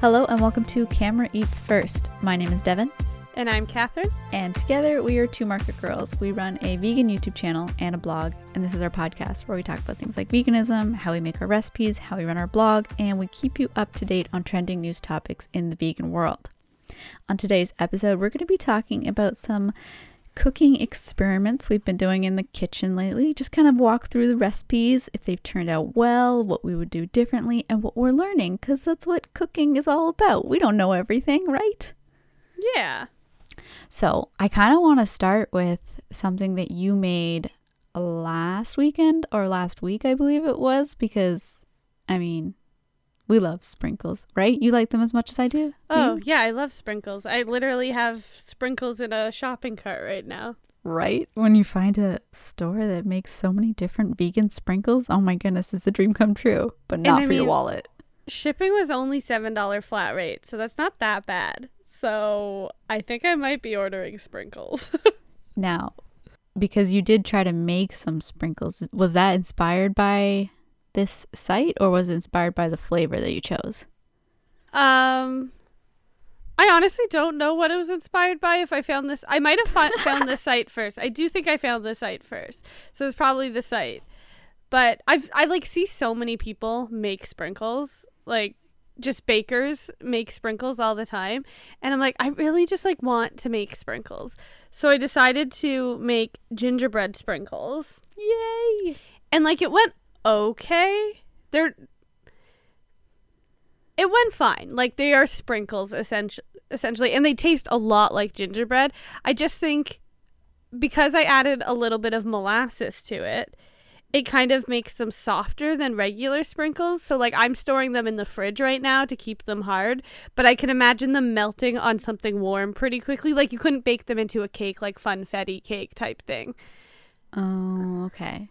Hello and welcome to Camera Eats First. My name is Devin, And I'm Catherine. and together we are two market girls. We run a vegan YouTube channel and a blog, and this is our podcast where we talk about things like veganism, how we make our recipes, how we run our blog, and we keep you up to date on trending news topics in the vegan world. On today's episode, we're going to be talking about some cooking experiments we've been doing in the kitchen lately. Just kind of walk through the recipes, if they've turned out well, what we would do differently, and what we're learning, because that's what cooking is all about. We don't know everything, right? Yeah. So, I kind of want to start with something that you made last weekend or last week, I believe it was, because I mean, we love sprinkles, right? You like them as much as I do? Oh, you? yeah, I love sprinkles. I literally have sprinkles in a shopping cart right now. right? When you find a store that makes so many different vegan sprinkles, oh my goodness, it's a dream come true, but not I for your mean- wallet. Shipping was only $7 flat rate, so that's not that bad. So I think I might be ordering sprinkles. Now, because you did try to make some sprinkles, was that inspired by this site or was it inspired by the flavor that you chose? um, I honestly don't know what it was inspired by. If I found this, I might have fi- found this site first. I do think I found the site first, so it's probably the site. But I've I like see so many people make sprinkles, like just bakers make sprinkles all the time, and I'm like, I really just like want to make sprinkles. So I decided to make gingerbread sprinkles, Yay! and like it went okay. They're it went fine. Like they are sprinkles essentially, essentially, and they taste a lot like gingerbread. I just think because I added a little bit of molasses to it, it kind of makes them softer than regular sprinkles. So like I'm storing them in the fridge right now to keep them hard, but I can imagine them melting on something warm pretty quickly. Like you couldn't bake them into a cake like funfetti cake type thing. Oh, okay.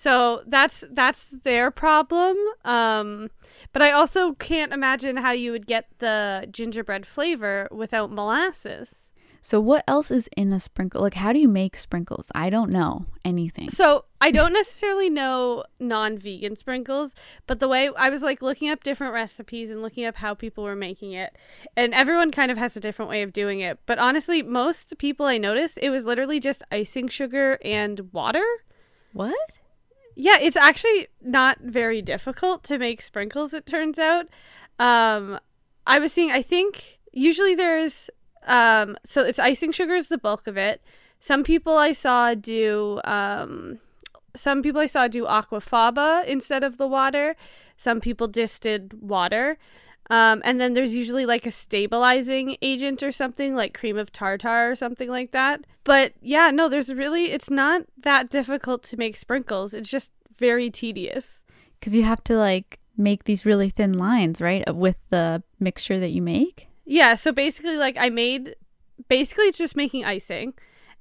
So that's that's their problem. Um, but I also can't imagine how you would get the gingerbread flavor without molasses. So, what else is in a sprinkle? Like, how do you make sprinkles? I don't know anything. So I don't necessarily know non-vegan sprinkles, but the way I was like looking up different recipes and looking up how people were making it, and everyone kind of has a different way of doing it. But honestly, most people I noticed it was literally just icing sugar and water. What? Yeah, it's actually not very difficult to make sprinkles, it turns out. Um, I was seeing, I think usually there's, um, so it's icing sugar is the bulk of it. Some people I saw do, um, some people I saw do aquafaba instead of the water. Some people just did water. Um, and then there's usually like a stabilizing agent or something like cream of tartar or something like that. But yeah, no, there's really, it's not that difficult to make sprinkles. It's just very tedious. Because you have to like make these really thin lines, right? With the mixture that you make. Yeah, so basically, like, I made, basically, it's just making icing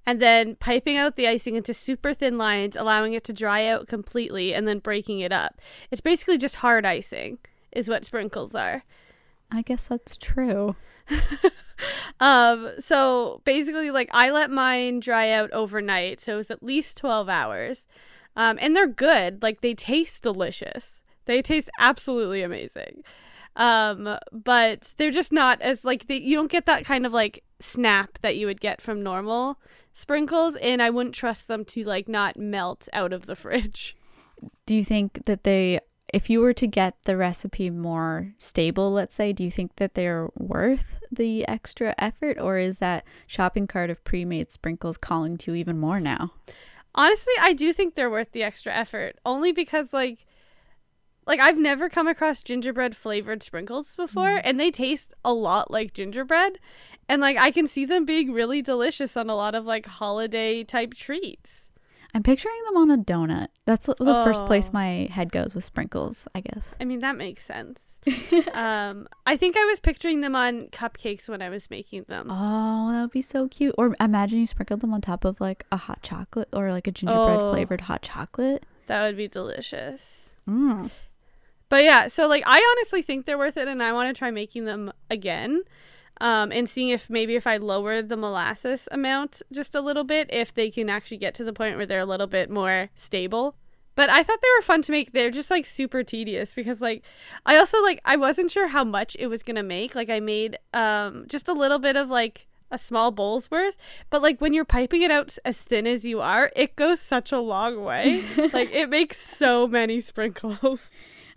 and then piping out the icing into super thin lines, allowing it to dry out completely, and then breaking it up. It's basically just hard icing, is what sprinkles are. I guess that's true. Um, so basically, like I let mine dry out overnight, so it was at least twelve hours. Um, and they're good. Like they taste delicious. They taste absolutely amazing. Um, but they're just not as like they, you don't get that kind of like snap that you would get from normal sprinkles, and I wouldn't trust them to like not melt out of the fridge. Do you think that they, if you were to get the recipe more stable, let's say, do you think that they're worth the extra effort, or is that shopping cart of pre-made sprinkles calling to you even more now? Honestly, I do think they're worth the extra effort, only because like like I've never come across gingerbread flavored sprinkles before mm. and they taste a lot like gingerbread and like I can see them being really delicious on a lot of like holiday type treats. I'm picturing them on a donut. That's the the first place Oh. my head goes with sprinkles, I guess. I mean, that makes sense. um I think I was picturing them on cupcakes when I was making them. Oh, that would be so cute. Or imagine you sprinkled them on top of like a hot chocolate or like a gingerbread Oh. flavored hot chocolate. That would be delicious. Mm. But yeah, so like I honestly think they're worth it and I want to try making them again. Um, and seeing if maybe if I lower the molasses amount just a little bit, if they can actually get to the point where they're a little bit more stable. but I thought they were fun to make. They're just like super tedious because like I also like I wasn't sure how much it was gonna make. Like I made um just a little bit of like a small bowl's worth, but like when you're piping it out as thin as you are, it goes such a long way. like it makes so many sprinkles.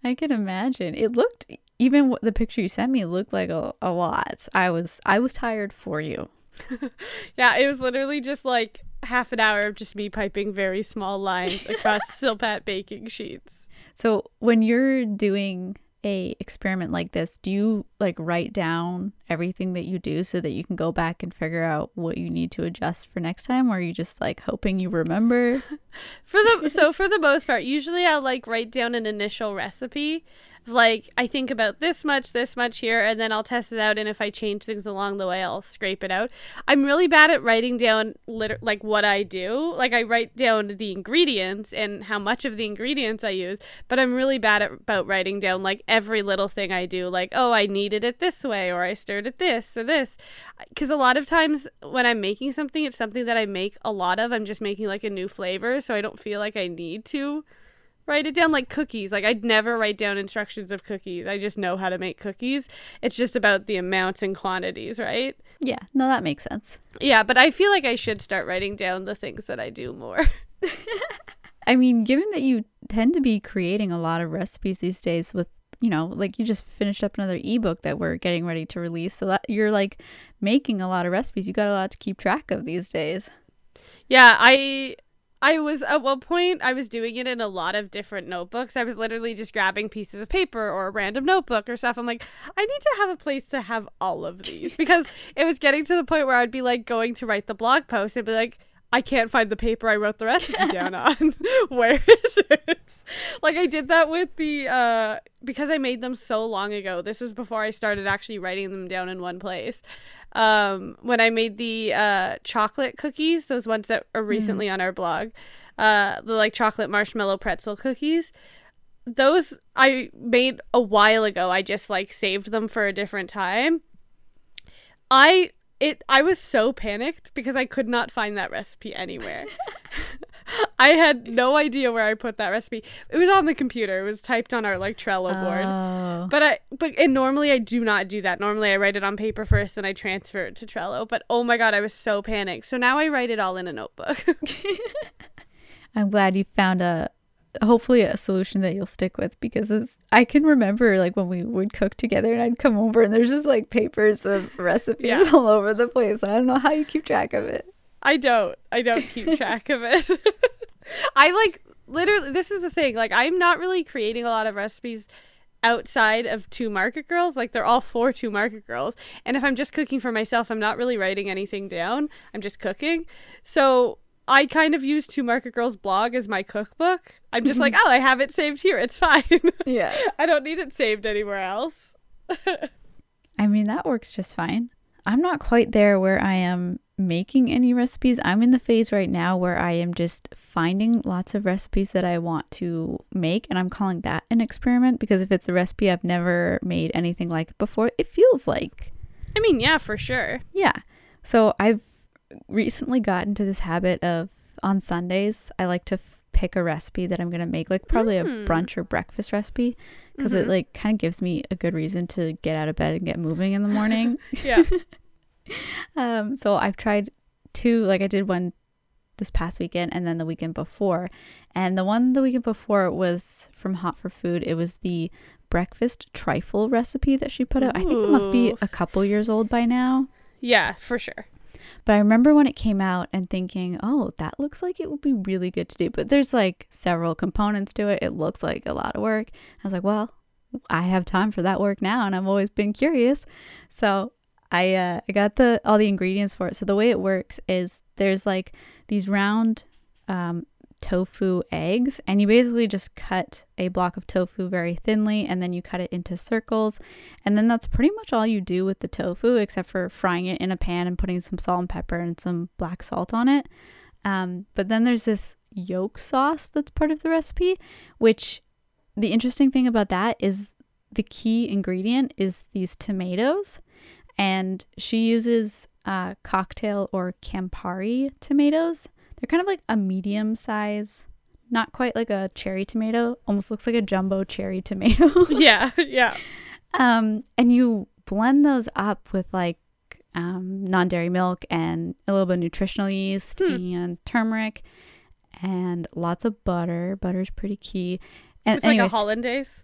I can imagine. It looked even what the picture you sent me looked like a, a lot. I was I was tired for you. yeah, it was literally just like half an hour of just me piping very small lines across Silpat baking sheets. So when you're doing a experiment like this, do you like write down everything that you do so that you can go back and figure out what you need to adjust for next time or are you just like hoping you remember? for the so for the most part, usually I'll like write down an initial recipe like I think about this much, this much here, and then I'll test it out. And if I change things along the way, I'll scrape it out. I'm really bad at writing down lit- like what I do. Like I write down the ingredients and how much of the ingredients I use, but I'm really bad at about writing down like every little thing I do. Like oh, I kneaded it this way, or I stirred it this or this. Because a lot of times when I'm making something, it's something that I make a lot of. I'm just making like a new flavor, so I don't feel like I need to write it down like cookies. Like I'd never write down instructions of cookies. I just know how to make cookies. It's just about the amounts and quantities, right? Yeah, no, that makes sense. Yeah, but I feel like I should start writing down the things that I do more. I mean, given that you tend to be creating a lot of recipes these days with, you know, like you just finished up another ebook that we're getting ready to release. So that you're like making a lot of recipes. You got a lot to keep track of these days. Yeah, I I was at one point I was doing it in a lot of different notebooks. I was literally just grabbing pieces of paper or a random notebook or stuff. I'm like, I need to have a place to have all of these because it was getting to the point where I'd be like going to write the blog post and be like, I can't find the paper I wrote the recipe down on. Where is it? Like I did that with the uh because I made them so long ago. This was before I started actually writing them down in one place um, when I made the uh, chocolate cookies, those ones that are recently mm. on our blog, uh, the like chocolate marshmallow pretzel cookies. Those I made a while ago. I just like saved them for a different time. I it I was so panicked because I could not find that recipe anywhere. I had no idea where I put that recipe. It was on the computer. It was typed on our like Trello board. Oh. But I but and normally I do not do that. Normally I write it on paper first and I transfer it to Trello. But oh my god, I was so panicked. So now I write it all in a notebook. I'm glad you found a hopefully a solution that you'll stick with because it's I can remember like when we would cook together and I'd come over and there's just like papers of recipes yeah. all over the place. I don't know how you keep track of it. I don't. I don't keep track of it. I like literally this is the thing. Like I'm not really creating a lot of recipes outside of two market girls. Like they're all for two market girls. And if I'm just cooking for myself, I'm not really writing anything down. I'm just cooking. So I kind of use Two Market Girls blog as my cookbook. I'm just mm-hmm. like, oh, I have it saved here. It's fine. Yeah. I don't need it saved anywhere else. I mean, that works just fine. I'm not quite there where I am making any recipes. I'm in the phase right now where I am just finding lots of recipes that I want to make, and I'm calling that an experiment because if it's a recipe I've never made anything like before, it feels like. I mean, yeah, for sure. Yeah. So I've recently got into this habit of on Sundays, I like to f- pick a recipe that I'm going to make, like probably mm. a hmm. brunch or breakfast recipe because mm-hmm. it like kind of gives me a good reason to get out of bed and get moving in the morning. yeah. um, so I've tried two, like I did one this past weekend and then the weekend before. And the one the weekend before was from Hot for Food. It was the breakfast trifle recipe that she put out. Ooh. I think it must be a couple years old by now. Yeah, for sure. But I remember when it came out and thinking, oh, that looks like it would be really good to do. But there's like several components to it. It looks like a lot of work. I was like, well, I have time for that work now, and I've always been curious. So I uh, I got the all the ingredients for it. So the way it works is there's like these round um, tofu eggs, and you basically just cut a block of tofu very thinly, and then you cut it into circles, and then that's pretty much all you do with the tofu, except for frying it in a pan and putting some salt and pepper and some black salt on it. Um, but then there's this yolk sauce that's part of the recipe, which the interesting thing about that is the key ingredient is these tomatoes and she uses uh, cocktail or Campari tomatoes. They're kind of like a medium size, not quite like a cherry tomato, almost looks like a jumbo cherry tomato. yeah, yeah. Um, and you blend those up with like um, non dairy milk and a little bit of nutritional yeast Hmm. and turmeric and lots of butter. Butter's pretty key. And It's anyways, like a hollandaise.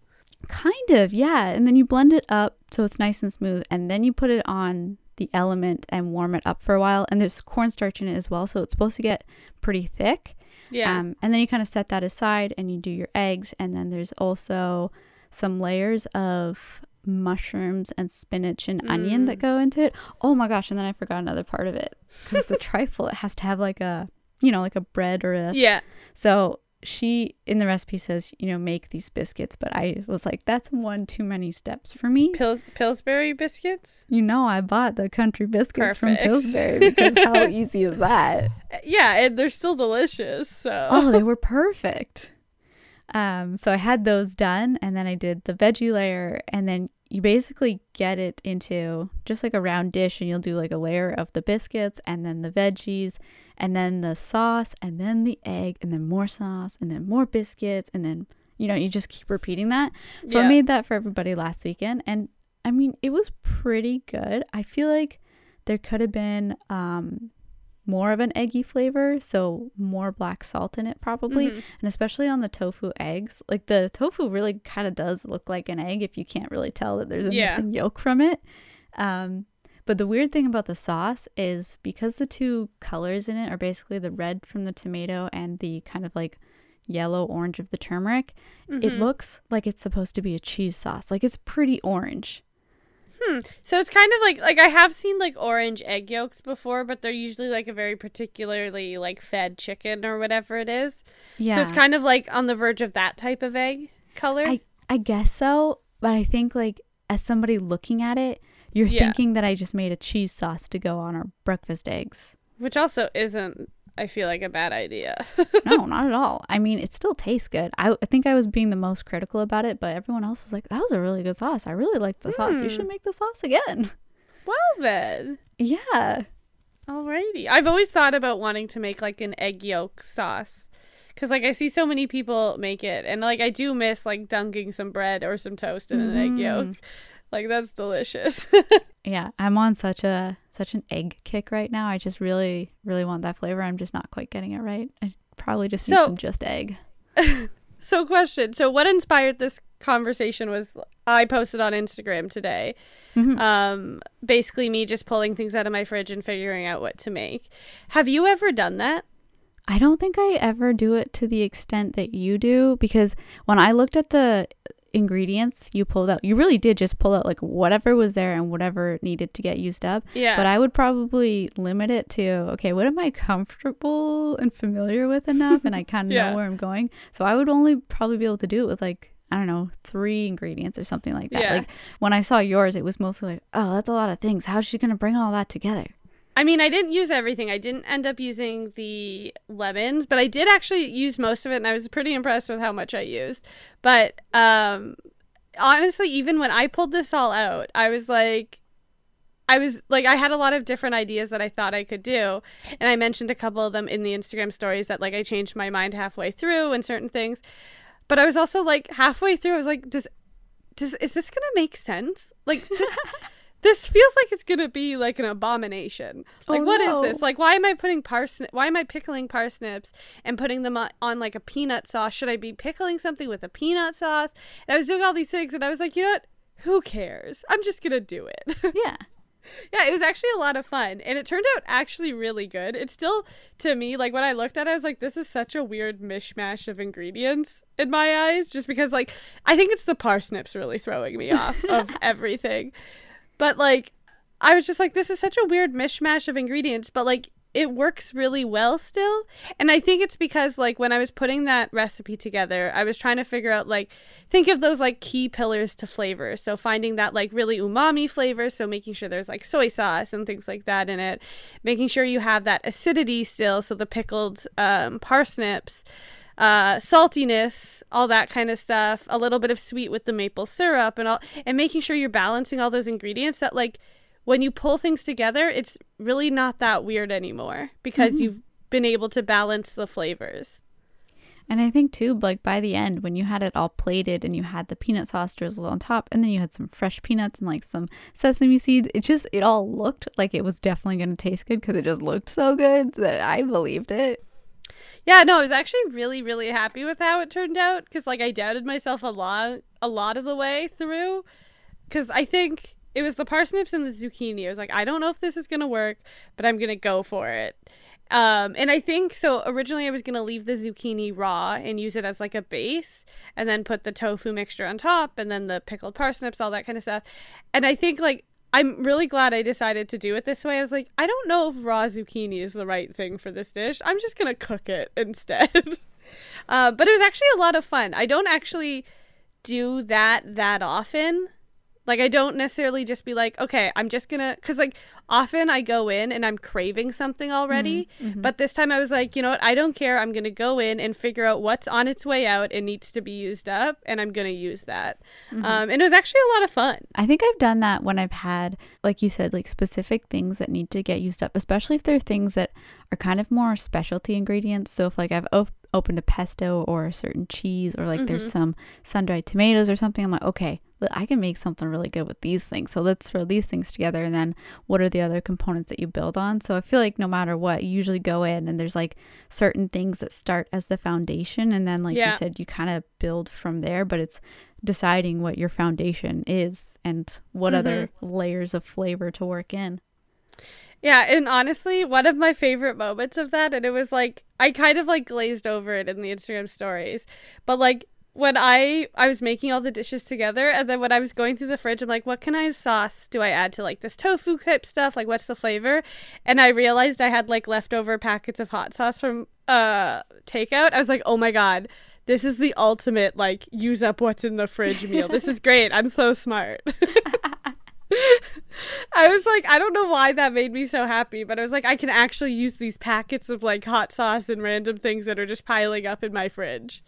kind of, yeah. And then you blend it up so it's nice and smooth, and then you put it on the element and warm it up for a while. And there's cornstarch in it as well, so it's supposed to get pretty thick. Yeah. Um, and then you kind of set that aside and you do your eggs. And then there's also some layers of mushrooms and spinach and onion that Mm. go into it. Oh my gosh. And then I forgot another part of it because the trifle, it has to have like a, you know, like a bread or a. yeah. So she in the recipe says, you know, make these biscuits. But I was like, that's one too many steps for me. Pils- Pillsbury biscuits. You know, I bought the country biscuits from Pillsbury because how easy is that? Yeah, and they're still delicious. So. oh, they were perfect. Um, so I had those done, and then I did the veggie layer, and then you basically get it into just like a round dish, and you'll do like a layer of the biscuits, and then the veggies, and then the sauce, and then the egg, and then more sauce, and then more biscuits, and then you know you just keep repeating that. So I made that for everybody last weekend, and I mean it was pretty good. I feel like there could have been um, more of an eggy flavor, so more black salt in it probably, Mhm. and especially on the tofu eggs. Like the tofu really kind of does look like an egg if you can't really tell that there's a Yeah. missing yolk from it. Um, but the weird thing about the sauce is because the two colors in it are basically the red from the tomato and the kind of like yellow orange of the turmeric, it Mhm. looks like it's supposed to be a cheese sauce. Like it's pretty orange. Hmm. So it's kind of like like I have seen like orange egg yolks before, but they're usually like a very particularly like fed chicken or whatever it is. Yeah. So it's kind of like on the verge of that type of egg color. I I guess so, but I think like as somebody looking at it, you're Yeah. thinking that I just made a cheese sauce to go on our breakfast eggs. which also isn't I feel like a bad idea. No, not at all. I mean, it still tastes good. I, I think I was being the most critical about it, but everyone else was like, "That was a really good sauce. I really liked the sauce. You Hmm. should make the sauce again." well then. Yeah. Alrighty. I've always thought about wanting to make like an egg yolk sauce. Cause like I see so many people make it and like I do miss like dunking some bread or some toast in an egg yolk. Like that's delicious. Yeah, I'm on such a such an egg kick right now. I just really really want that flavor. I'm just not quite getting it right. I probably just need So- some just egg. so question. So what inspired this conversation was I posted on Instagram today. Mhm. Um basically me just pulling things out of my fridge and figuring out what to make. Have you ever done that? I don't think I ever do it to the extent that you do because when I looked at the ingredients you pulled out, you really did just pull out like whatever was there and whatever needed to get used up. Yeah. But I would probably limit it to okay, what am I comfortable and familiar with enough and I kind of Yeah. know where I'm going. So I would only probably be able to do it with like I don't know, three ingredients or something like that. Yeah. Like when I saw yours, it was mostly like, oh, that's a lot of things. How's she going to bring all that together? I mean, I didn't use everything. I didn't end up using the lemons, but I did actually use most of it, and I was pretty impressed with how much I used. But um, honestly, even when I pulled this all out, I was like, I was like, I had a lot of different ideas that I thought I could do, and I mentioned a couple of them in the Instagram stories that like I changed my mind halfway through and certain things. But I was also like halfway through, I was like, does does is this gonna make sense? Like this. This feels like it's gonna be like an abomination. Oh, like, Oh, what is no. this? Like, why am I putting parsnip? Why am I pickling parsnips and putting them on, on like a peanut sauce? Should I be pickling something with a peanut sauce? And I was doing all these things, and I was like, you know what? Who cares? I'm just gonna do it. Yeah. yeah, it was actually a lot of fun, and it turned out actually really good. It's still to me like when I looked at it, I was like, this is such a weird mishmash of ingredients in my eyes, just because like I think it's the parsnips really throwing me off of everything. But like I was just like this is such a weird mishmash of ingredients, but like it works really well still. And I think it's because like when I was putting that recipe together, I was trying to figure out like think of those like key pillars to flavor. So finding that like really umami flavor, so making sure there's like soy sauce and things like that in it, making sure you have that acidity still, so the pickled um, parsnips uh, saltiness, all that kind of stuff, a little bit of sweet with the maple syrup and all and making sure you're balancing all those ingredients that like when you pull things together, it's really not that weird anymore because Mhm. you've been able to balance the flavors. And I think too, like by the end, when you had it all plated and you had the peanut sauce drizzled on top, and then you had some fresh peanuts and like some sesame seeds, it just it all looked like it was definitely going to taste good because it just looked so good that I believed it. Yeah, no, I was actually really, really happy with how it turned out because like I doubted myself a lot, a lot of the way through, because I think it was the parsnips and the zucchini. I was like, I don't know if this is gonna work, but I'm gonna go for it. Um, and I think so. Originally, I was gonna leave the zucchini raw and use it as like a base, and then put the tofu mixture on top, and then the pickled parsnips, all that kind of stuff. And I think like I'm really glad I decided to do it this way. I was like, I don't know if raw zucchini is the right thing for this dish. I'm just gonna cook it instead. uh, but it was actually a lot of fun. I don't actually do that that often. Like I don't necessarily just be like, okay, I'm just gonna, cause like often I go in and I'm craving something already, mm-hmm. but this time I was like, you know what, I don't care. I'm gonna go in and figure out what's on its way out and needs to be used up, and I'm gonna use that. Mm-hmm. Um, and it was actually a lot of fun. I think I've done that when I've had, like you said, like specific things that need to get used up, especially if they're things that are kind of more specialty ingredients. So if like I've op- opened a pesto or a certain cheese, or like mm-hmm. there's some sun dried tomatoes or something, I'm like, okay I can make something really good with these things. So let's throw these things together. And then what are the other components that you build on? So I feel like no matter what, you usually go in and there's like certain things that start as the foundation. And then, like yeah. you said, you kind of build from there, but it's deciding what your foundation is and what mm-hmm. other layers of flavor to work in. Yeah, and honestly, one of my favorite moments of that, and it was like I kind of like glazed over it in the Instagram stories, but like when I I was making all the dishes together, and then when I was going through the fridge, I'm like, what kind of sauce do I add to like this tofu type stuff? Like, what's the flavor? And I realized I had like leftover packets of hot sauce from uh takeout. I was like, oh my god, this is the ultimate like use up what's in the fridge meal. This is great. I'm so smart. I was like, I don't know why that made me so happy, but I was like, I can actually use these packets of like hot sauce and random things that are just piling up in my fridge.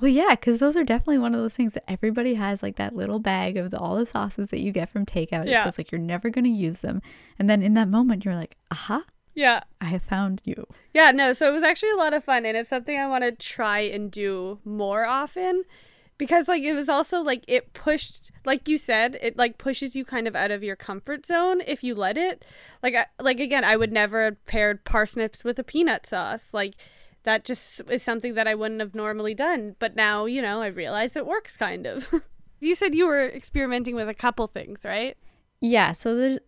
Well, yeah, because those are definitely one of those things that everybody has, like that little bag of the, all the sauces that you get from takeout. Yeah. It feels like you're never going to use them. And then in that moment, you're like, aha. Yeah. I have found you. Yeah, no, so it was actually a lot of fun. And it's something I want to try and do more often because, like, it was also like it pushed, like you said, it like pushes you kind of out of your comfort zone if you let it. Like, I, like again, I would never have paired parsnips with a peanut sauce. Like, that just is something that I wouldn't have normally done. But now, you know, I realize it works kind of. you said you were experimenting with a couple things, right? Yeah, so there's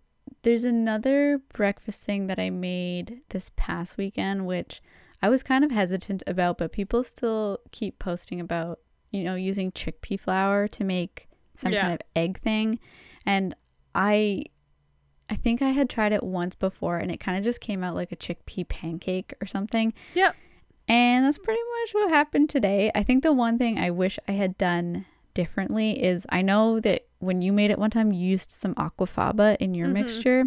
there's another breakfast thing that I made this past weekend which I was kind of hesitant about, but people still keep posting about, you know, using chickpea flour to make some yeah. kind of egg thing. And I I think I had tried it once before and it kind of just came out like a chickpea pancake or something. Yep. And that's pretty much what happened today. I think the one thing I wish I had done differently is I know that when you made it one time, you used some aquafaba in your mm-hmm. mixture.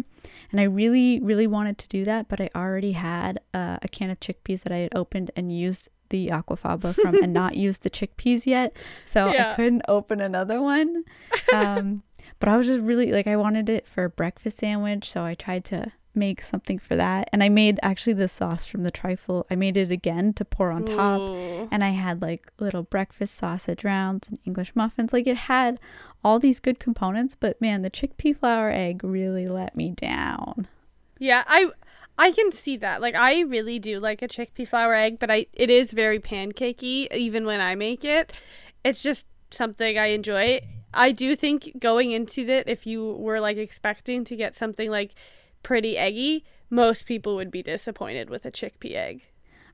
And I really, really wanted to do that, but I already had uh, a can of chickpeas that I had opened and used the aquafaba from and not used the chickpeas yet. So yeah. I couldn't open another one. Um, but I was just really like, I wanted it for a breakfast sandwich. So I tried to make something for that. And I made actually the sauce from the trifle. I made it again to pour on top. Ooh. And I had like little breakfast sausage rounds and English muffins. Like it had all these good components, but man, the chickpea flour egg really let me down. Yeah, I I can see that. Like I really do like a chickpea flour egg, but I it is very pancakey even when I make it. It's just something I enjoy. I do think going into it if you were like expecting to get something like pretty eggy, most people would be disappointed with a chickpea egg.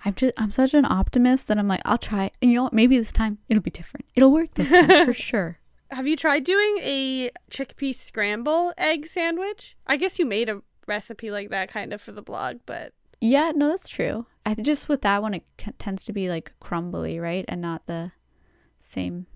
I'm just I'm such an optimist that I'm like I'll try. And you know what? Maybe this time it'll be different. It'll work this time for sure. Have you tried doing a chickpea scramble egg sandwich? I guess you made a recipe like that kind of for the blog, but yeah, no, that's true. I just with that one it c- tends to be like crumbly, right, and not the same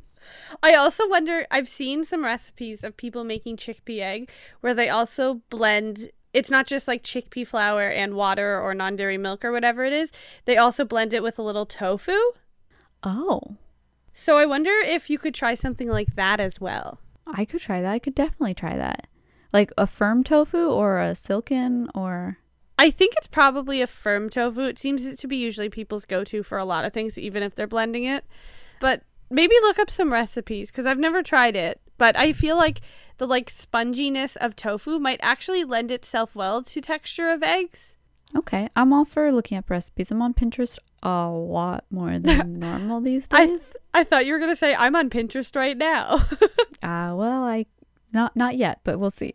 I also wonder I've seen some recipes of people making chickpea egg where they also blend it's not just like chickpea flour and water or non dairy milk or whatever it is. They also blend it with a little tofu. Oh. So I wonder if you could try something like that as well. I could try that. I could definitely try that. Like a firm tofu or a silken or. I think it's probably a firm tofu. It seems to be usually people's go to for a lot of things, even if they're blending it. But maybe look up some recipes because I've never tried it. But I feel like the like sponginess of tofu might actually lend itself well to texture of eggs. Okay, I'm all for looking up recipes. I'm on Pinterest a lot more than normal these days. I, I thought you were gonna say I'm on Pinterest right now. uh well, I not not yet, but we'll see.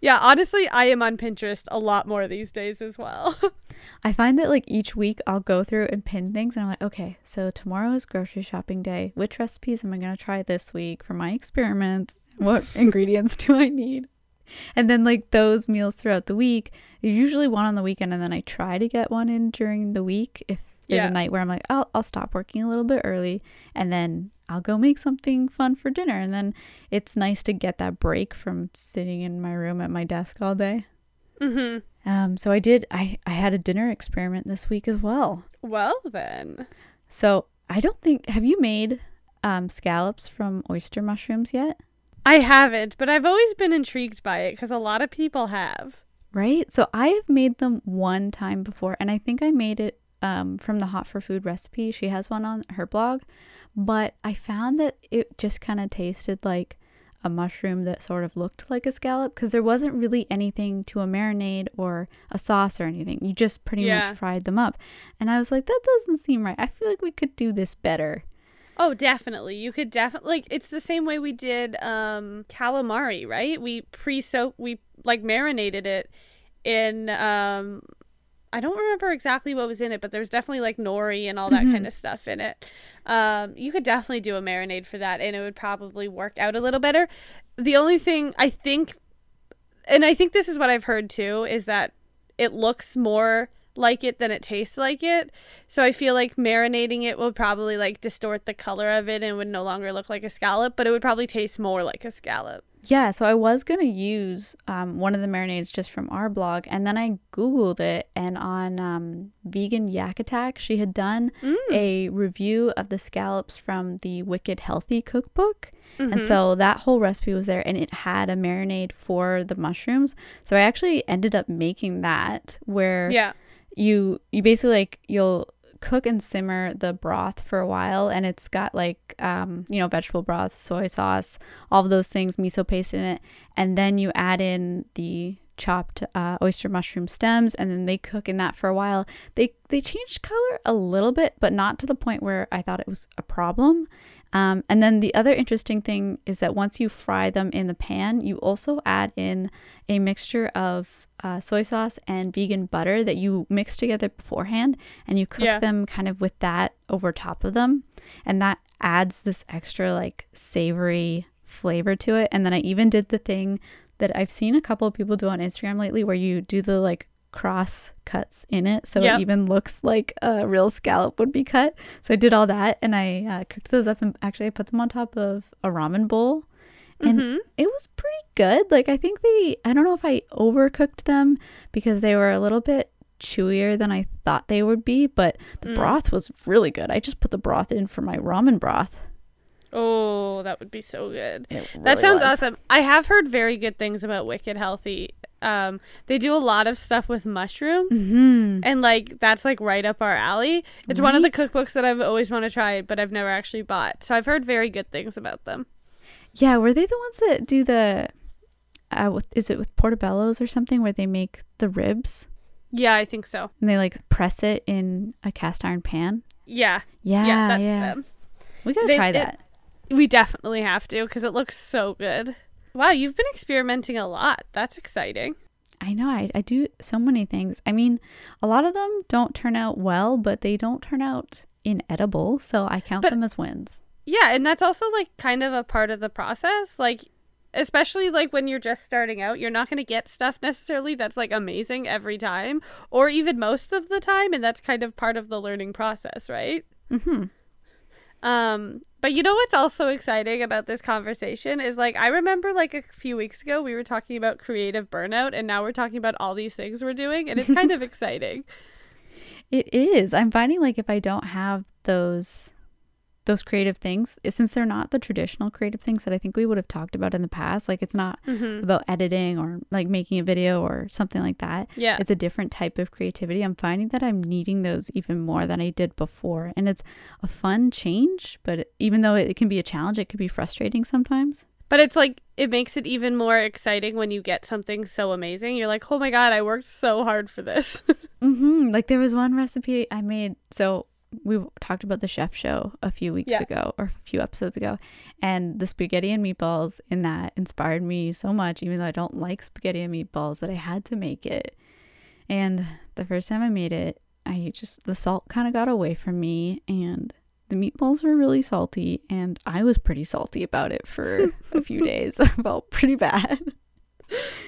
Yeah, honestly, I am on Pinterest a lot more these days as well. I find that like each week I'll go through and pin things and I'm like, okay, so tomorrow is grocery shopping day. Which recipes am I going to try this week for my experiments? What ingredients do I need? And then like those meals throughout the week, usually one on the weekend and then I try to get one in during the week if there's yeah. a night where I'm like, I'll I'll stop working a little bit early and then I'll go make something fun for dinner. And then it's nice to get that break from sitting in my room at my desk all day. Mm-hmm. Um, so I did. I I had a dinner experiment this week as well. Well then. So I don't think. Have you made um, scallops from oyster mushrooms yet? I haven't, but I've always been intrigued by it because a lot of people have. Right. So I have made them one time before, and I think I made it um, from the Hot for Food recipe. She has one on her blog, but I found that it just kind of tasted like a mushroom that sort of looked like a scallop because there wasn't really anything to a marinade or a sauce or anything. You just pretty yeah. much fried them up. And I was like, that doesn't seem right. I feel like we could do this better. Oh, definitely. You could definitely like it's the same way we did um calamari, right? We pre-soak we like marinated it in um I don't remember exactly what was in it, but there's definitely like nori and all that mm-hmm. kind of stuff in it. Um, you could definitely do a marinade for that, and it would probably work out a little better. The only thing I think, and I think this is what I've heard too, is that it looks more like it than it tastes like it. So I feel like marinating it will probably like distort the color of it and would no longer look like a scallop, but it would probably taste more like a scallop. Yeah, so I was going to use um, one of the marinades just from our blog, and then I Googled it, and on um, Vegan Yak Attack, she had done mm. a review of the scallops from the Wicked Healthy cookbook. Mm-hmm. And so that whole recipe was there, and it had a marinade for the mushrooms. So I actually ended up making that where yeah. you you basically like you'll cook and simmer the broth for a while and it's got like um, you know vegetable broth soy sauce all of those things miso paste in it and then you add in the chopped uh, oyster mushroom stems and then they cook in that for a while. They they changed color a little bit but not to the point where i thought it was a problem um, and then the other interesting thing is that once you fry them in the pan you also add in a mixture of uh, soy sauce and vegan butter that you mix together beforehand and you cook yeah. them kind of with that over top of them and that adds this extra like savory flavor to it and then i even did the thing that i've seen a couple of people do on instagram lately where you do the like cross cuts in it so yep. it even looks like a real scallop would be cut so i did all that and i uh, cooked those up and actually i put them on top of a ramen bowl and mm-hmm. it was pretty good. Like I think they I don't know if I overcooked them because they were a little bit chewier than I thought they would be, but the mm. broth was really good. I just put the broth in for my ramen broth. Oh, that would be so good. Really that sounds was. awesome. I have heard very good things about Wicked Healthy. Um, they do a lot of stuff with mushrooms, mm-hmm. and like that's like right up our alley. It's right? one of the cookbooks that I've always wanted to try, but I've never actually bought. So I've heard very good things about them. Yeah, were they the ones that do the? Uh, with, is it with portobello's or something where they make the ribs? Yeah, I think so. And they like press it in a cast iron pan. Yeah. Yeah. Yeah, that's yeah. them. We gotta they, try that. It, we definitely have to because it looks so good. Wow, you've been experimenting a lot. That's exciting. I know. I, I do so many things. I mean, a lot of them don't turn out well, but they don't turn out inedible. So I count but, them as wins. Yeah, and that's also like kind of a part of the process. Like especially like when you're just starting out, you're not going to get stuff necessarily that's like amazing every time or even most of the time and that's kind of part of the learning process, right? Mhm. Um, but you know what's also exciting about this conversation is like I remember like a few weeks ago we were talking about creative burnout and now we're talking about all these things we're doing and it's kind of exciting. It is. I'm finding like if I don't have those those creative things, since they're not the traditional creative things that I think we would have talked about in the past, like it's not Mhm. about editing or like making a video or something like that. Yeah. It's a different type of creativity. I'm finding that I'm needing those even more than I did before. And it's a fun change, but even though it can be a challenge, it could be frustrating sometimes. But it's like it makes it even more exciting when you get something so amazing. You're like, "Oh my god, I worked so hard for this." Mm-hmm. Like there was one recipe I made. So we talked about the chef show a few weeks Yeah. ago or a few episodes ago, and the spaghetti and meatballs in that inspired me so much. Even though I don't like spaghetti and meatballs, that I had to make it. And the first time I made it, I just the salt kind of got away from me, and the meatballs were really salty, and I was pretty salty about it for a few days. I felt pretty bad.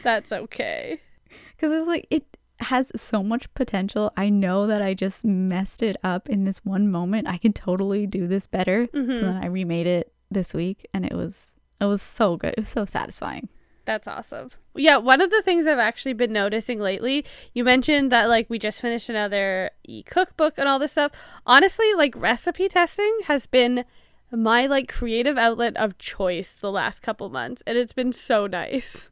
That's okay. Because it's like, it has so much potential. I know that I just messed it up in this one moment. I can totally do this better. Mhm. So then I remade it this week and it was it was so good. It was so satisfying. That's awesome. Yeah, one of the things I've actually been noticing lately, you mentioned that like we just finished another e cookbook and all this stuff. Honestly, like recipe testing has been my like creative outlet of choice the last couple months and it's been so nice.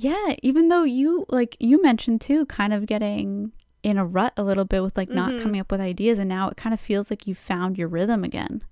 Yeah, even though you like you mentioned too kind of getting in a rut a little bit with like not Mhm. coming up with ideas and now it kind of feels like you found your rhythm again.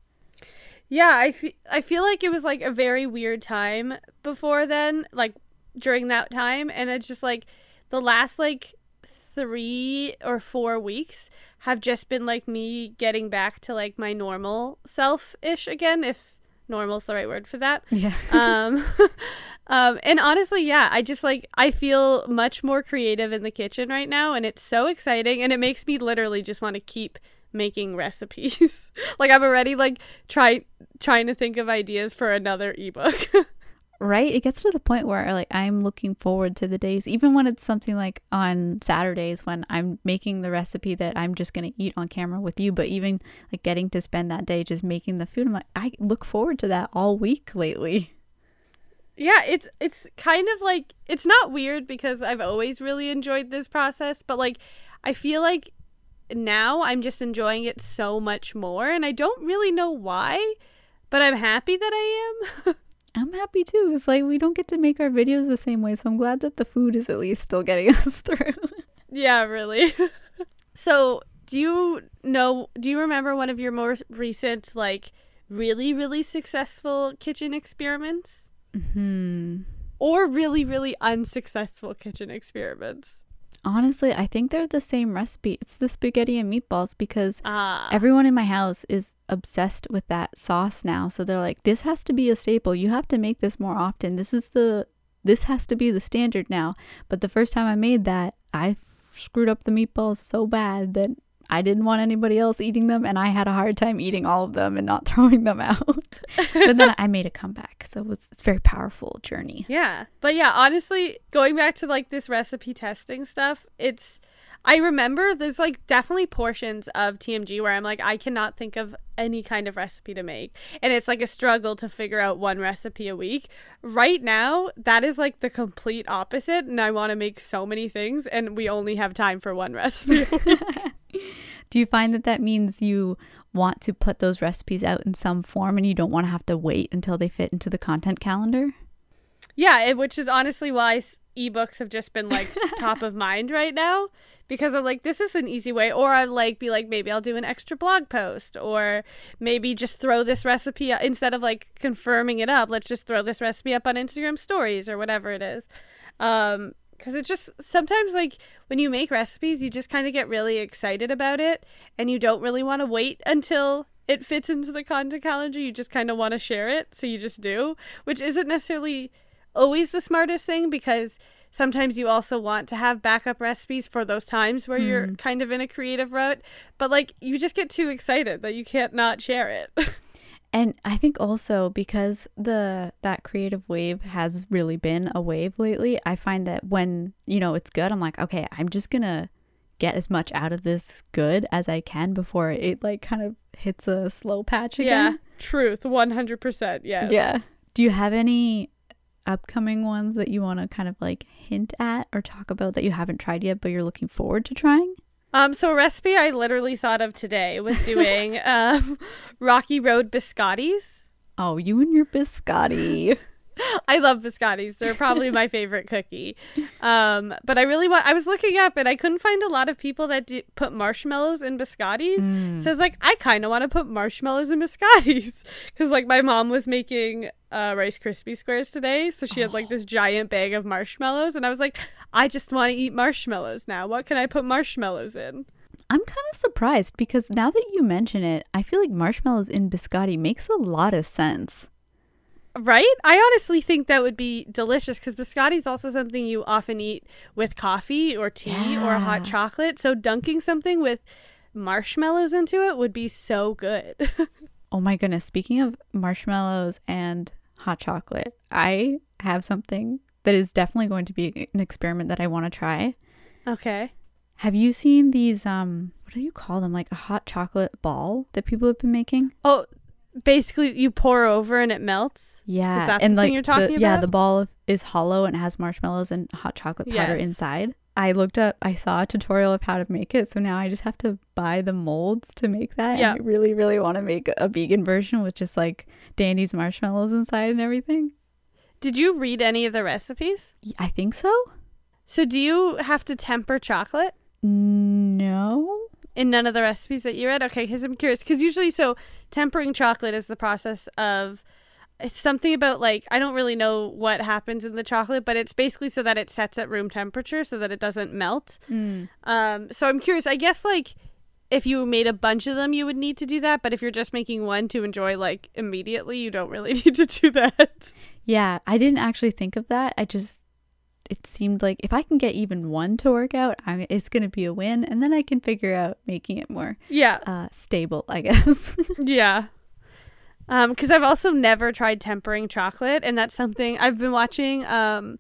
Yeah, I fe- I feel like it was like a very weird time before then, like during that time, and it's just like the last like three or four weeks have just been like me getting back to like my normal self ish again, if normal's the right word for that. Yeah. um, um, and honestly, yeah, I just like I feel much more creative in the kitchen right now, and it's so exciting, and it makes me literally just want to keep making recipes. like I'm already like try trying to think of ideas for another ebook. right it gets to the point where like i'm looking forward to the days even when it's something like on saturdays when i'm making the recipe that i'm just going to eat on camera with you but even like getting to spend that day just making the food i'm like i look forward to that all week lately yeah, it's it's kind of like it's not weird because I've always really enjoyed this process, but like I feel like now I'm just enjoying it so much more and I don't really know why, but I'm happy that I am. i'm happy too it's like we don't get to make our videos the same way so i'm glad that the food is at least still getting us through Yeah, really. so, do you know, do you remember one of your more recent, like, really, really successful kitchen experiments? Hmm Or really, really unsuccessful kitchen experiments? honestly i think they're the same recipe it's the spaghetti and meatballs because Ah. Everyone in my house is obsessed with that sauce now. So they're like, this has to be a staple. You have to make this more often. This is the this has to be the standard now. But the first time I made that, I screwed up the meatballs so bad that I didn't want anybody else eating them and I had a hard time eating all of them and not throwing them out. but then I made a comeback. So it's it's a very powerful journey. Yeah. But yeah, honestly, going back to like this recipe testing stuff, it's I remember there's like definitely portions of TMG where I'm like I cannot think of any kind of recipe to make and it's like a struggle to figure out one recipe a week. Right now, that is like the complete opposite and I want to make so many things and we only have time for one recipe. Do you find that that means you want to put those recipes out in some form and you don't want to have to wait until they fit into the content calendar? Yeah, it, which is honestly why ebooks have just been like top of mind right now because I'm like this is an easy way. Or I like be like maybe I'll do an extra blog post or maybe just throw this recipe instead of like confirming it up let's just throw this recipe up on Instagram stories or whatever it is. Um cuz it's just sometimes like when you make recipes you just kind of get really excited about it and you don't really want to wait until it fits into the content calendar. You just kind of want to share it so you just do which isn't necessarily always the smartest thing because sometimes you also want to have backup recipes for those times where you're hmm. kind of in a creative rut but like you just get too excited that you can't not share it. And I think also because the that creative wave has really been a wave lately, I find that when, you know, it's good, I'm like, okay, I'm just going to get as much out of this good as I can before it like kind of hits a slow patch again. yeah truth 100% yes. Yeah. Do you have any upcoming ones that you want to kind of like hint at or talk about that you haven't tried yet but you're looking forward to trying? Um, so a recipe I literally thought of today was doing um, Rocky Road biscottis. Oh, you and your biscotti. I love biscottis. They're probably my favorite cookie. Um, but I really want. I was looking up and I couldn't find a lot of people that do, put marshmallows in biscottis. Mm. So I was like, I kind of want to put marshmallows in biscottis because like my mom was making uh, Rice Krispie squares today, so she had like this giant bag of marshmallows, and I was like, I just want to eat marshmallows now. What can I put marshmallows in? I'm kind of surprised because now that you mention it, I feel like marshmallows in biscotti makes a lot of sense. Right? I honestly think that would be delicious because biscotti is also something you often eat with coffee or tea or hot chocolate. So dunking something with marshmallows into it would be so good. Oh my goodness. Speaking of marshmallows and hot chocolate, I have something that is definitely going to be an experiment that I want to try. okay. Have you seen these um what do you call them? Like a hot chocolate ball that people have been making? Oh, basically you pour over and it melts. Yeah. that the and thing like you're talking the, Yeah, the ball is hollow and has marshmallows and hot chocolate powder Yes. inside. I looked up I saw a tutorial of how to make it, so now I just have to buy the molds to make that. Yeah. And I really, really want to make a vegan version with just like Dandies marshmallows inside and everything. Did you read any of the recipes? I think so. So do you have to temper chocolate? No. In none of the recipes that you read? Okay, because I'm curious. Because usually, so tempering chocolate is the process of it's something about like I don't really know what happens in the chocolate, but it's basically so that it sets at room temperature so that it doesn't melt. Mm. Um, so I'm curious. I guess like if you made a bunch of them, you would need to do that. But if you're just making one to enjoy like immediately, you don't really need to do that. Yeah, I didn't actually think of that. I just it seemed like if I can get even one to work out, I it's going to be a win and then I can figure out making it more yeah, uh stable, I guess. yeah. Um, because I've also never tried tempering chocolate, and that's something I've been watching. Um,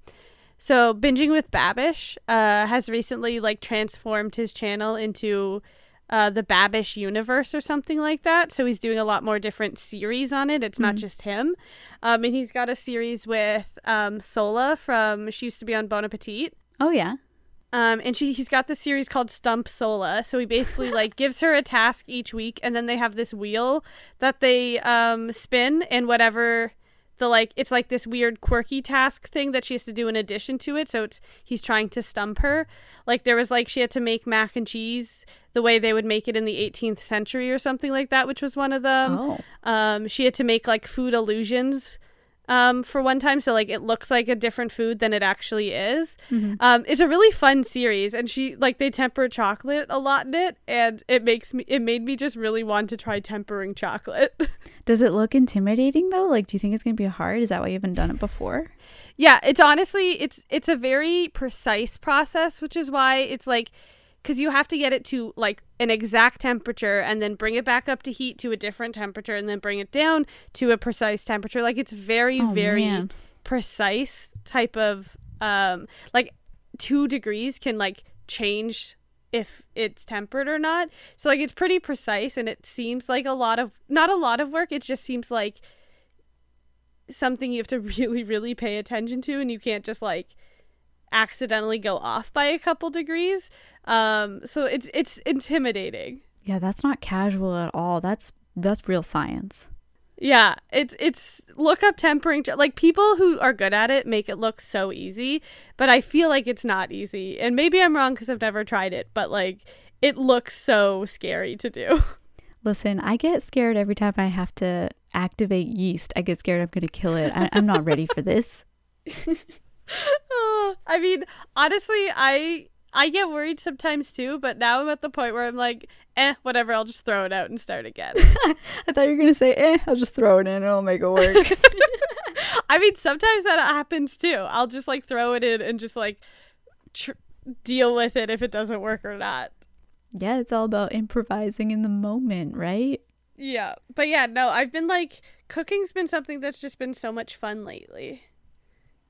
so binging with Babish uh has recently like transformed his channel into uh the Babish universe or something like that. So he's doing a lot more different series on it. It's not Mhm. just him. Um, and he's got a series with um Sohla from she used to be on Bon Appetit. oh yeah. Um, and she he's got this series called Stump Sohla. So he basically like gives her a task each week, and then they have this wheel that they um spin, and whatever the like, it's like this weird quirky task thing that she has to do in addition to it. So it's he's trying to stump her. Like there was like she had to make mac and cheese the way they would make it in the 18th century or something like that, which was one of them. oh. Um, she had to make like food illusions um, for one time, so like it looks like a different food than it actually is. Mhm. Um, it's a really fun series, and she like they temper chocolate a lot in it, and it makes me it made me just really want to try tempering chocolate. Does it look intimidating though? Like do you think it's going to be hard? Is that why you haven't done it before? yeah, it's honestly it's it's a very precise process, which is why it's like because you have to get it to like an exact temperature and then bring it back up to heat to a different temperature and then bring it down to a precise temperature. Like it's very Oh, very man. precise type of um like two degrees can like change if it's tempered or not so like it's pretty precise and it seems like a lot of not a lot of work it just seems like something you have to really really pay attention to and you can't just like accidentally go off by a couple degrees um so it's it's intimidating Yeah, that's not casual at all. That's that's real science. Yeah, it's it's look up tempering like people who are good at it make it look so easy, but I feel like it's not easy. And maybe I'm wrong cuz I've never tried it, but like it looks so scary to do. Listen, I get scared every time I have to activate yeast. I get scared I'm going to kill it. I, I'm not ready for this. I mean, honestly, I I get worried sometimes too, but now I'm at the point where I'm like, "Eh, whatever, I'll just throw it out and start again." I thought you were going to say, eh, I'll just throw it in and it'll make it work. I mean, sometimes that happens too. I'll just like throw it in and just like tr- deal with it if it doesn't work or not. yeah, it's all about improvising in the moment, right? Yeah. But yeah, no, I've been like cooking's been something that's just been so much fun lately.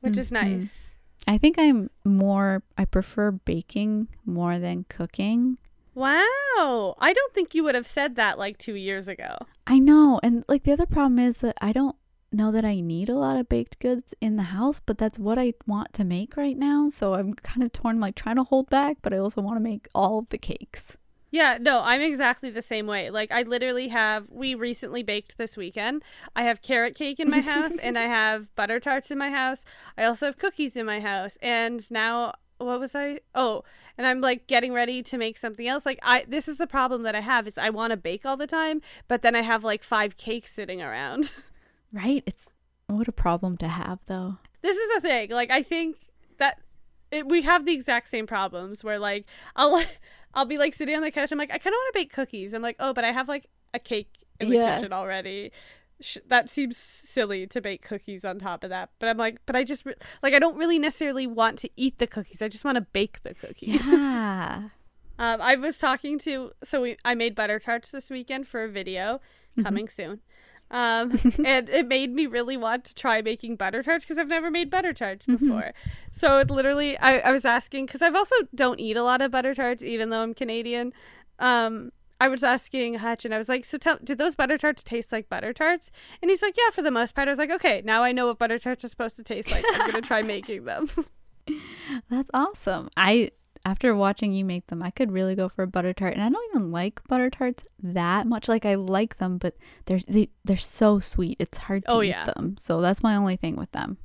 Which is Mhm. nice. I think I'm more, I prefer baking more than cooking. Wow. I don't think you would have said that like 2 years ago. I know. And like the other problem is that I don't know that I need a lot of baked goods in the house, but that's what I want to make right now. So I'm kind of torn, like trying to hold back, but I also want to make all of the cakes. Yeah, no, I'm exactly the same way. Like I literally have we recently baked this weekend. I have carrot cake in my house and I have butter tarts in my house. I also have cookies in my house. And now what was I? Oh, and I'm like getting ready to make something else. Like I this is the problem that I have is I want to bake all the time, but then I have like five cakes sitting around. Right? It's what a problem to have though. This is the thing. Like I think that it, we have the exact same problems where like I'll I'll be like sitting on the couch. I'm like I kind of want to bake cookies. I'm like oh, but I have like a cake in the Yeah. kitchen already. Sh- that seems silly to bake cookies on top of that. But I'm like, but I just re- like I don't really necessarily want to eat the cookies. I just want to bake the cookies. Yeah. Um, I was talking to so we I made butter tarts this weekend for a video coming soon. Um, and it made me really want to try making butter tarts because I've never made butter tarts before. So it literally, I, I was asking because I've also don't eat a lot of butter tarts even though I'm Canadian. Um, I was asking Hutch and I was like, so tell, did those butter tarts taste like butter tarts? And he's like, yeah, for the most part. I was like, okay, now I know what butter tarts are supposed to taste like. I'm gonna try making them. That's awesome. I after watching you make them, I could really go for a butter tart, and I don't even like butter tarts that much. Like I like them, but they're they, they're so sweet. It's hard to Oh, eat yeah. them. So that's my only thing with them.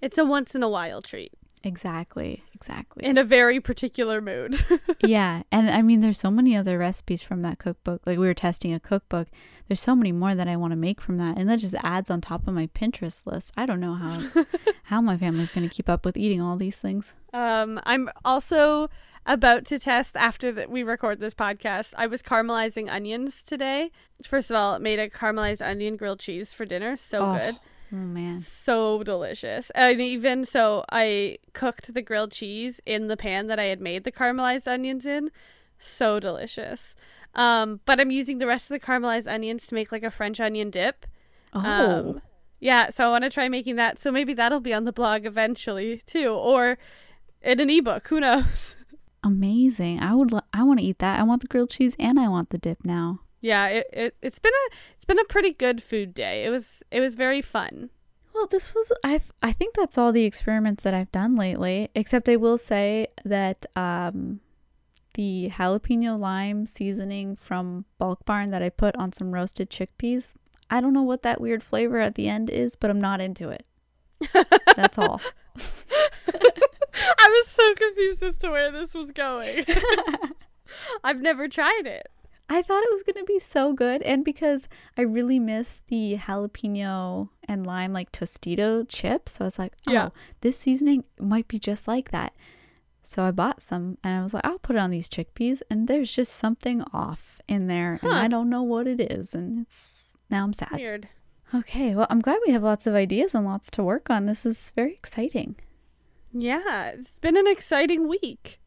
it's a once in a while treat Exactly. Exactly. in a very particular mood. yeah, and I mean, there's so many other recipes from that cookbook. Like we were testing a cookbook. There's so many more that I want to make from that, and that just adds on top of my Pinterest list. I don't know how how my family's gonna keep up with eating all these things. Um, I'm also about to test after that we record this podcast. I was caramelizing onions today. First of all, made a caramelized onion grilled cheese for dinner. So Oh, good. Oh man. So delicious. And even so, I cooked the grilled cheese in the pan that I had made the caramelized onions in. So delicious. Um, but I'm using the rest of the caramelized onions to make like a French onion dip. Oh. Um, yeah, so I want to try making that. So maybe that'll be on the blog eventually too, or in an ebook. Who knows? Amazing. I would. Lo- I want to eat that. I want the grilled cheese and I want the dip now. Yeah, it, it it's been a it's been a pretty good food day. It was it was very fun. Well, this was I've I think that's all the experiments that I've done lately. Except I will say that um the jalapeno lime seasoning from Bulk Barn that I put on some roasted chickpeas. I don't know what that weird flavor at the end is, but I'm not into it. That's all. I was so confused as to where this was going. I've never tried it. I thought it was going to be so good and because I really miss the jalapeno and lime like Tostito chips, so I was like, "Oh, Yeah. this seasoning might be just like that." So I bought some and I was like, "I'll put it on these chickpeas." And there's just something off in there and I don't know what it is and it's now I'm sad. Weird. Okay, well, I'm glad we have lots of ideas and lots to work on. This is very exciting. Yeah, it's been an exciting week.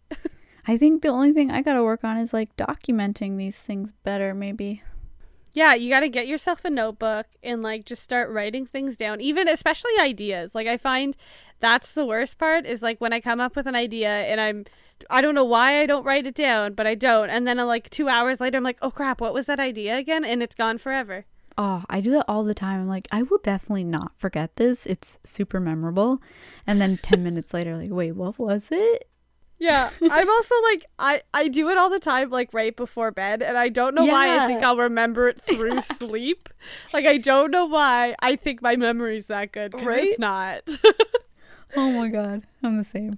I think the only thing I got to work on is like documenting these things better maybe. Yeah, you got to get yourself a notebook and like just start writing things down, even especially ideas. Like I find that's the worst part is like when I come up with an idea and I'm I don't know why I don't write it down, but I don't. And then uh, like 2 hours later I'm like, "Oh crap, what was that idea again?" and it's gone forever. Oh, I do that all the time. I'm like, I will definitely not forget this. It's super memorable. And then 10 minutes later, like, wait, what was it? Yeah, I'm also like I I do it all the time like right before bed and I don't know why I think I'll remember it through sleep. Like I don't know why I think my memory's that good cuz Right? it's not. Oh my God. I'm the same.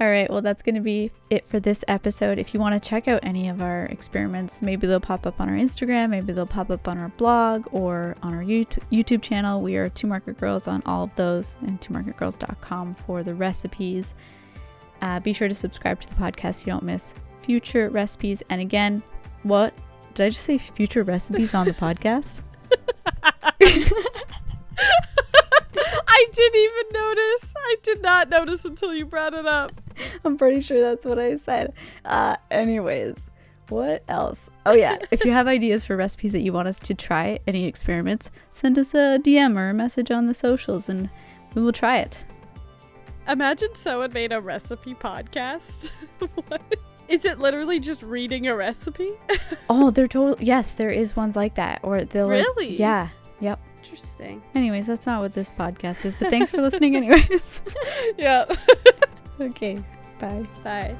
All right. Well, that's going to be it for this episode. If you want to check out any of our experiments, maybe they'll pop up on our Instagram, maybe they'll pop up on our blog or on our YouTube YouTube channel. We are Two Market Girls on all of those and twomarketgirls.com for the recipes. Uh, be sure to subscribe to the podcast so you don't miss future recipes. And again, what? Did I just say future recipes on the podcast? I didn't even notice. I did not notice until you brought it up. I'm pretty sure that's what I said. Uh, anyways, what else? Oh, yeah. if you have ideas for recipes that you want us to try, any experiments, send us a DM or a message on the socials and we will try it. Imagine someone made a recipe podcast. what? Is it literally just reading a recipe? Oh, they're total. Yes, there is ones like that. Or they'll. like- Really? yeah. Yep. Interesting. Anyways, that's not what this podcast is, but thanks for listening, anyways. yep. okay, bye. Bye.